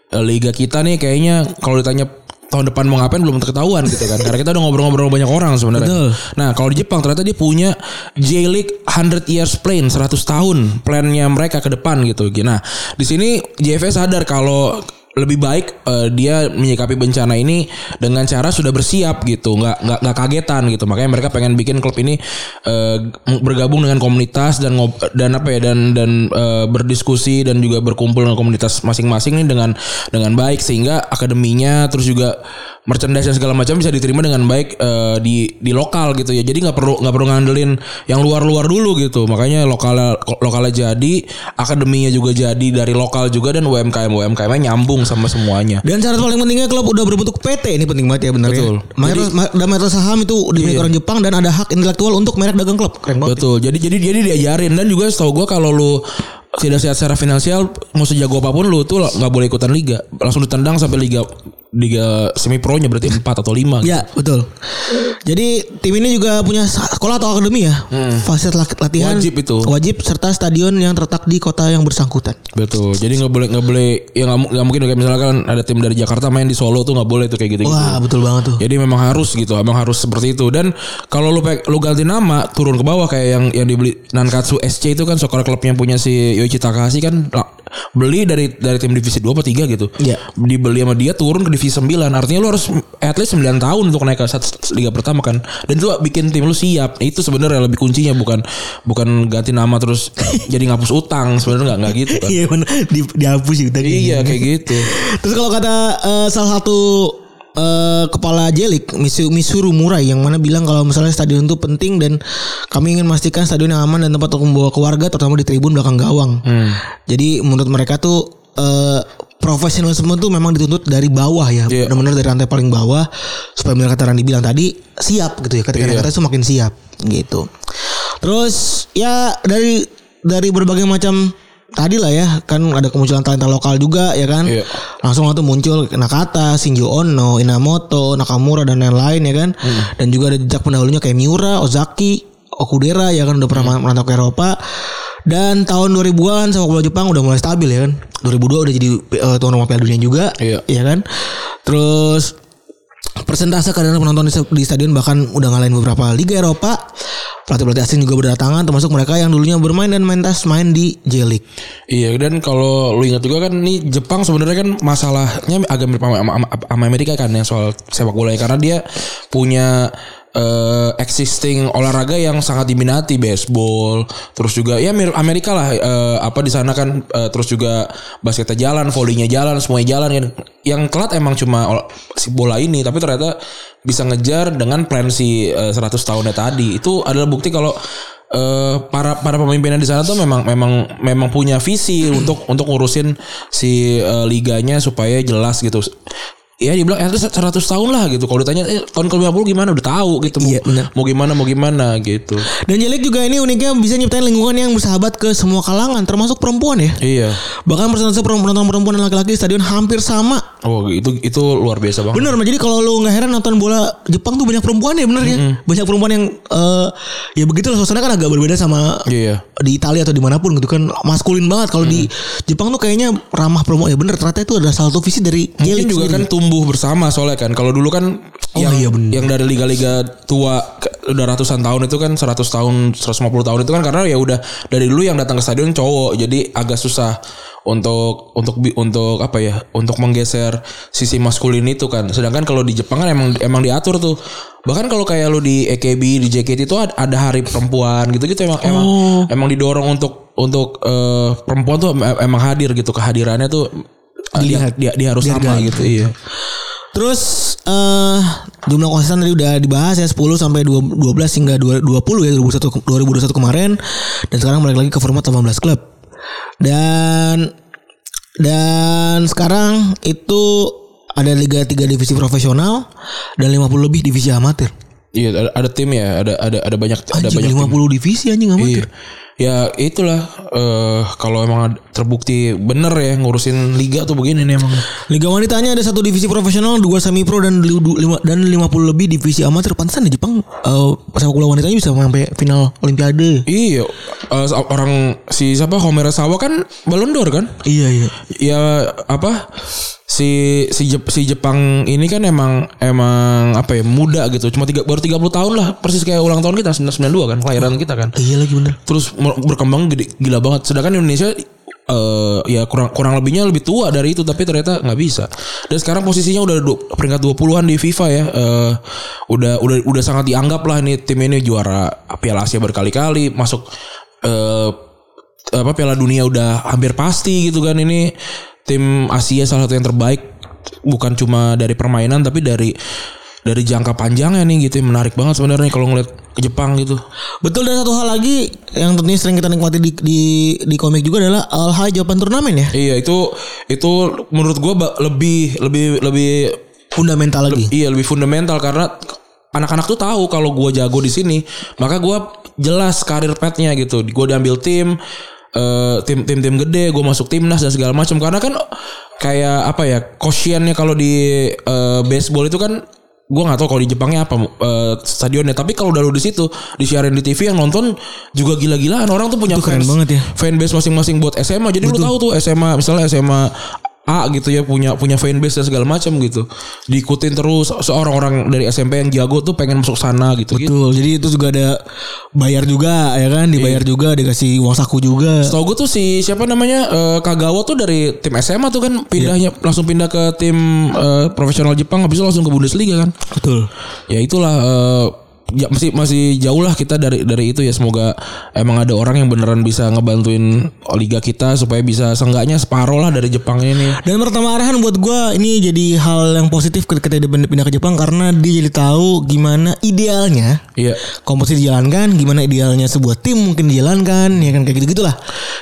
C: liga kita nih kayaknya kalau ditanya tahun depan mau ngapain belum ketahuan gitu kan. Karena kita udah ngobrol-ngobrol banyak orang sebenarnya. Nah kalau di Jepang ternyata dia punya J-League 100 years plan 100 tahun plannya mereka ke depan gitu. Nah di sini JFS sadar kalau lebih baik eh, dia menyikapi bencana ini dengan cara sudah bersiap gitu. Nggak nggak nggak kagetan gitu. Makanya mereka pengen bikin klub ini eh, bergabung dengan komunitas dan ngob dan apa ya dan dan eh, berdiskusi dan juga berkumpul dengan komunitas masing-masing nih dengan dengan baik. Sehingga akademinya terus juga merchandise dan segala macam bisa diterima dengan baik eh, di di lokal gitu ya jadi nggak perlu nggak perlu ngandelin yang luar-luar dulu gitu makanya lokal lokalnya jadi akademinya juga jadi dari lokal juga dan UMKM UMKM nya nyambung sama semuanya
B: Dan syarat paling pentingnya klub udah berbentuk PT ini penting banget ya benar
C: Betul.
B: ya. Mayoritas, ma- dan mayoritas saham itu dimiliki orang Jepang dan ada hak intelektual untuk merek dagang klub. Keren banget.
C: Betul. Jadi jadi jadi diajarin dan juga setahu gua kalau lu tidak sehat secara finansial mau sejago apa pun lu tuh nggak boleh ikutan liga langsung ditendang sampai liga liga semi pro nya berarti 4 atau 5
B: Ya betul. Jadi tim ini juga punya sekolah atau akademi ya. Fasilitas lat- latihan
C: Hmm. Wajib itu.
B: Wajib serta stadion yang terletak di kota yang bersangkutan.
C: betul jadi nggak boleh nggak boleh ya nggak mu- nggak mungkin kayak misalkan ada tim dari Jakarta main di Solo tuh nggak boleh tuh kayak gitu
B: Wah betul banget tuh.
C: Jadi memang harus gitu, memang harus seperti itu. Dan kalau lu lu ganti nama turun ke bawah kayak yang yang dibeli Nankatsu SC itu kan soccer club yang punya si Yoichi Takahashi kan la- beli dari dari tim divisi 2 apa 3 gitu.
B: Iya.
C: Dibeli sama dia turun ke divisi 9. Artinya lu harus at least 9 tahun untuk naik ke liga pertama kan. Dan itu bikin tim lu siap. Itu sebenarnya lebih kuncinya bukan bukan ganti nama terus jadi ngapus utang. Sebenarnya nggak nggak gitu kan.
B: Iya di, dihapus gitu tadi.
C: iya kayak gitu.
B: Terus kalau kata eh, salah satu eh, kepala Jelik Misu, Misuru Murai yang mana bilang kalau misalnya stadion itu penting dan kami ingin memastikan stadion yang aman dan tempat untuk membawa keluarga terutama di tribun belakang gawang. Jadi menurut mereka tuh eh, profesionalisme tuh memang dituntut dari bawah ya,
C: Iya.
B: benar-benar dari rantai paling bawah supaya benar kata Randi bilang tadi siap gitu ya. Ketika
C: Iya.
B: kata itu makin siap gitu. Terus ya dari dari berbagai macam tadi lah ya kan ada kemunculan talenta lokal juga ya kan?
C: Iya.
B: langsung waktu muncul Nakata, Shinjo Ono, Inamoto, Nakamura dan lain-lain ya kan? Dan juga ada jejak pendahulunya kayak Miura, Ozaki, Okudera ya kan? Udah pernah merantau ke Eropa. Dan tahun 2000-an sepak bola Jepang udah mulai stabil ya kan? 2002 udah jadi eh, tuan rumah Piala Dunia juga
C: Iya.
B: ya kan? Terus persentase kehadiran penonton di, di stadion bahkan udah ngalahin beberapa liga Eropa. Pelatih-pelatih asing juga berdatangan termasuk mereka yang dulunya bermain dan mentas main di J-League.
C: Iya dan kalau lu ingat juga kan nih Jepang sebenarnya kan masalahnya agak mirip sama, sama- Amerika kan yang soal sepak bola karena dia punya eh, existing olahraga yang sangat diminati baseball terus juga ya Amerika lah eh, apa di sana kan eh, terus juga basketnya jalan volleynya jalan semuanya jalan kan yang telat emang cuma si bola ini tapi ternyata bisa ngejar dengan plan si eh, 100 tahunnya tadi itu adalah bukti kalau eh para para pemimpinnya di sana tuh memang memang memang punya visi untuk untuk ngurusin si eh, liganya supaya jelas gitu. Ya dibilang eh 100 tahun lah gitu. Kalau ditanya eh, tahun ke-50 gimana udah tahu gitu. Mau,
B: Iya, benar.
C: mau gimana mau gimana gitu.
B: dan J-League juga ini uniknya bisa nyiptain lingkungan yang bersahabat ke semua kalangan termasuk perempuan ya
C: Iya.
B: bahkan persentase penonton perempuan dan laki-laki di stadion hampir sama
C: Oh itu itu luar biasa banget.
B: Bener, jadi kalau lu nggak heran nonton bola Jepang tuh banyak perempuan ya bener ya. Banyak perempuan yang eh ya begitulah suasana kan agak berbeda sama
C: Iya.
B: di Italia atau di mana pun gitu kan maskulin banget. Kalau di Jepang tuh kayaknya ramah perempuan ya bener ternyata itu ada salah satu visi dari
C: Mungkin
B: J-League
C: juga kan
B: sendiri.
C: Tumbuh bersama soalnya kan. Kalau dulu kan
B: Oh,
C: yang
B: iya, bener.
C: yang dari liga-liga tua udah ratusan tahun itu kan 100 tahun 150 tahun itu kan karena ya udah dari dulu yang datang ke stadion cowok. Jadi agak susah untuk untuk untuk apa ya? Untuk menggeser sisi maskulin itu kan. Sedangkan kalau di Jepang kan emang emang diatur tuh. Bahkan kalau kayak lu di AKB di JKT itu ada, hari perempuan gitu-gitu emang emang
B: Oh.
C: emang didorong untuk untuk eh, perempuan tuh em- emang hadir gitu kehadirannya tuh eh, dia,
B: Dilihat.
C: dia, dia harus sama
B: Dihargai.
C: gitu iya.
B: Terus eh jumlah konsisten tadi udah dibahas ya 10 sampai 2 12 hingga 2 20 ya 2021 2021 kemarin dan sekarang balik lagi ke format 18 klub. Dan dan sekarang itu ada liga 3 divisi profesional dan 50 lebih divisi amatir.
C: Iya ada, ada tim ya, ada ada ada banyak ada
B: Anjing
C: banyak tim.
B: 50 divisi anjing
C: Iya.
B: amatir.
C: ya itulah eh kalau emang ad- terbukti bener ya ngurusin liga tuh begini nih emang.
B: Liga wanitanya ada satu divisi profesional, dua semi pro dan lima dan 50 lebih divisi amatir. Pantesan di Jepang eh sepak bola wanitanya bisa sampai final olimpiade.
C: Iya, eh, orang si siapa Homera Sawa kan Ballon d'Or kan?
B: Iya iya.
C: Ya apa si si Jep- si Jepang ini kan emang emang apa ya muda gitu cuma tiga, baru 30 tahun lah persis kayak ulang tahun kita 1992 kan kelahiran kita kan
B: Iya lagi bener.
C: terus berkembang gede, gila banget sedangkan Indonesia eh ya kurang kurang lebihnya lebih tua dari itu tapi ternyata nggak bisa. Dan sekarang posisinya udah du- peringkat 20-an di FIFA ya. Eh udah udah udah sangat dianggap lah ini tim ini juara Piala Asia berkali-kali masuk eh apa Piala Dunia udah hampir pasti gitu kan ini. Tim Asia salah satu yang terbaik bukan cuma dari permainan tapi dari dari jangka panjangnya nih gitu menarik banget sebenarnya kalau ngeliat ke Jepang gitu.
B: Betul dan satu hal lagi yang tentunya sering kita nikmati di di, di komik juga adalah Al High Japan Turnamen ya.
C: Iya itu itu menurut gua ba- lebih lebih lebih
B: Fundamental lagi.
C: iya lebih fundamental karena anak-anak tuh tahu kalau gua jago di sini maka gua jelas karir petnya gitu. Gua diambil tim eh, tim tim tim gede, gue masuk timnas dan segala macam karena kan kayak apa ya kosiennya kalau di eh, baseball itu kan gue nggak tahu kalau di Jepangnya apa eh, stadionnya. Tapi kalau udah lu di situ disiarin di TV yang nonton juga gila-gilaan. Orang tuh punya
B: Itu keren
C: fans
B: banget ya.
C: fanbase masing-masing buat SMA jadi lu tahu tuh SMA misalnya SMA A gitu ya punya punya fanbase dan segala macam gitu diikutin terus seorang orang dari SMP yang jago tuh pengen masuk sana gitu gitu
B: Betul. Jadi itu juga ada bayar juga ya kan, dibayar juga, dikasih uang saku juga.
C: Setahu gue tuh si siapa namanya eh, Kagawa tuh dari tim SMA tuh kan pindahnya langsung pindah ke tim eh, profesional Jepang habis itu langsung ke Bundesliga kan.
B: Betul.
C: Ya itulah eh, ya masih masih jauh lah kita dari dari itu ya semoga emang ada orang yang beneran bisa ngebantuin liga kita supaya bisa seenggaknya separuh lah dari Jepang ini.
B: Dan pertama arahan buat gua ini jadi hal yang positif ketika dia pindah ke Jepang karena dia jadi tahu gimana idealnya
C: Iya.
B: kompetisi dijalankan, gimana idealnya sebuah tim mungkin dijalankan, ya kan kayak gitu-gitulah.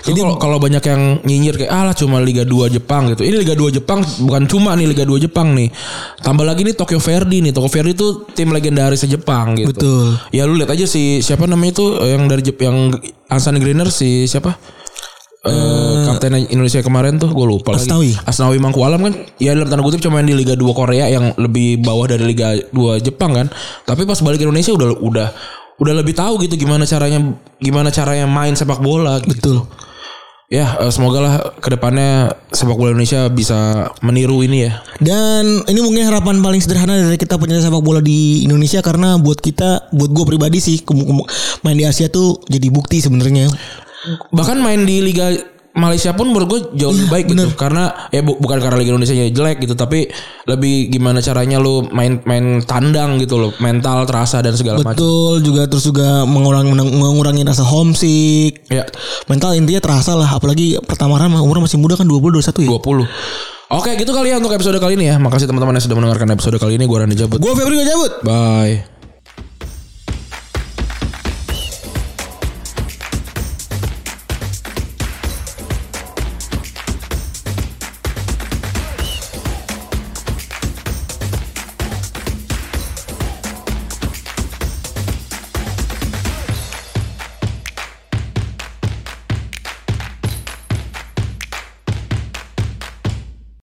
C: Jadi kalau banyak yang nyinyir kayak alah cuma Liga 2 Jepang gitu. Ini Liga 2 Jepang bukan cuma nih Liga 2 Jepang nih. Tambah lagi nih Tokyo Verdy nih. Tokyo Verdy tuh tim legendaris Jepang gitu.
B: Betul.
C: Ya lu lihat aja si siapa namanya itu eh, yang dari Jep yang Ansan Greener si siapa? Eh kapten Indonesia kemarin tuh gue lupa
B: Asnawi.
C: lagi. Asnawi Mangkualam kan ya dalam tanda kutip cuma di Liga 2 Korea yang lebih bawah dari Liga 2 Jepang kan. Tapi pas balik ke Indonesia udah udah udah lebih tahu gitu gimana caranya gimana caranya main sepak bola gitu.
B: Betul.
C: Ya eh, semoga lah ke depannya sepak bola Indonesia bisa meniru ini ya.
B: Dan ini mungkin harapan paling sederhana dari kita punya sepak bola di Indonesia karena buat kita, buat gue pribadi sih, main di Asia tuh jadi bukti sebenarnya.
C: Bahkan main di Liga Malaysia pun menurut gue jauh lebih baik gitu. karena ya bu- bukan karena Liga Indonesia jelek gitu tapi lebih gimana caranya lu main main tandang gitu loh. Mental terasa dan segala macam.
B: Betul juga terus juga mengurangi mengurangi rasa homesick.
C: ya.
B: Mental intinya terasa lah apalagi pertama mah umur masih muda kan 20 21 ya.
C: 20 Oke gitu kali ya untuk episode kali ini ya. Makasih teman-teman yang sudah mendengarkan episode kali ini. Gue Randy Jabut.
B: Gue Febri gak cabut.
C: Bye